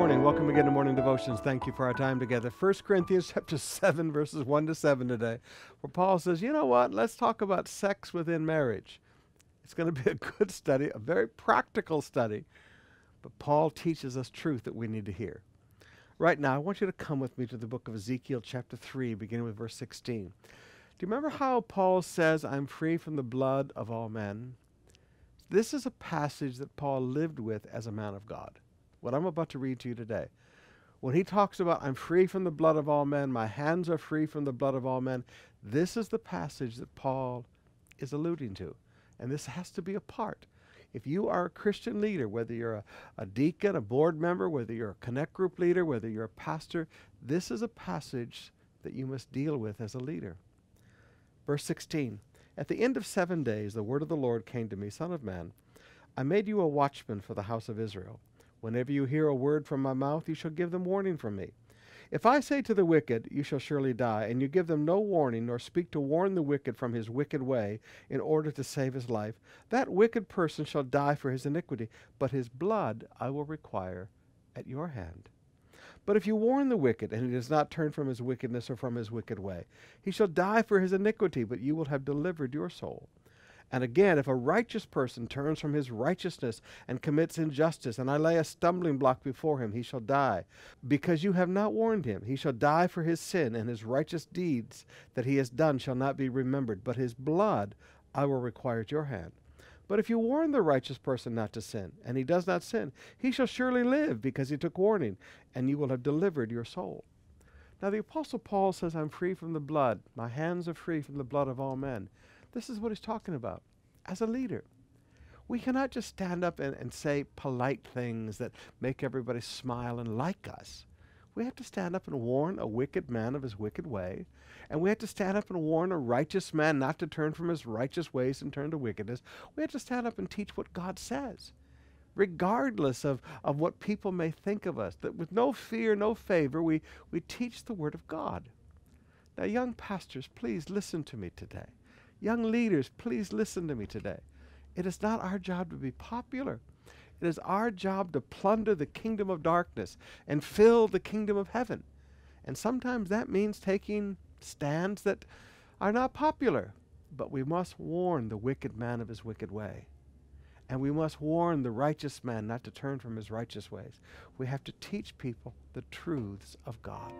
morning. Welcome again to Morning Devotions. Thank you for our time together. 1 Corinthians chapter 7, verses 1 to 7 today, where Paul says, You know what? Let's talk about sex within marriage. It's going to be a good study, a very practical study. But Paul teaches us truth that we need to hear. Right now, I want you to come with me to the book of Ezekiel, chapter 3, beginning with verse 16. Do you remember how Paul says, I'm free from the blood of all men? This is a passage that Paul lived with as a man of God what I'm about to read to you today. When he talks about, I'm free from the blood of all men, my hands are free from the blood of all men, this is the passage that Paul is alluding to. And this has to be a part. If you are a Christian leader, whether you're a, a deacon, a board member, whether you're a connect group leader, whether you're a pastor, this is a passage that you must deal with as a leader. Verse 16 At the end of seven days, the word of the Lord came to me, Son of man, I made you a watchman for the house of Israel. Whenever you hear a word from my mouth, you shall give them warning from me. If I say to the wicked, You shall surely die, and you give them no warning, nor speak to warn the wicked from his wicked way, in order to save his life, that wicked person shall die for his iniquity, but his blood I will require at your hand. But if you warn the wicked, and he does not turn from his wickedness or from his wicked way, he shall die for his iniquity, but you will have delivered your soul. And again, if a righteous person turns from his righteousness and commits injustice, and I lay a stumbling block before him, he shall die. Because you have not warned him, he shall die for his sin, and his righteous deeds that he has done shall not be remembered. But his blood I will require at your hand. But if you warn the righteous person not to sin, and he does not sin, he shall surely live, because he took warning, and you will have delivered your soul. Now the Apostle Paul says, I'm free from the blood. My hands are free from the blood of all men. This is what he's talking about. As a leader, we cannot just stand up and, and say polite things that make everybody smile and like us. We have to stand up and warn a wicked man of his wicked way. And we have to stand up and warn a righteous man not to turn from his righteous ways and turn to wickedness. We have to stand up and teach what God says, regardless of, of what people may think of us. That with no fear, no favor, we, we teach the Word of God. Now, young pastors, please listen to me today. Young leaders, please listen to me today. It is not our job to be popular. It is our job to plunder the kingdom of darkness and fill the kingdom of heaven. And sometimes that means taking stands that are not popular. But we must warn the wicked man of his wicked way. And we must warn the righteous man not to turn from his righteous ways. We have to teach people the truths of God.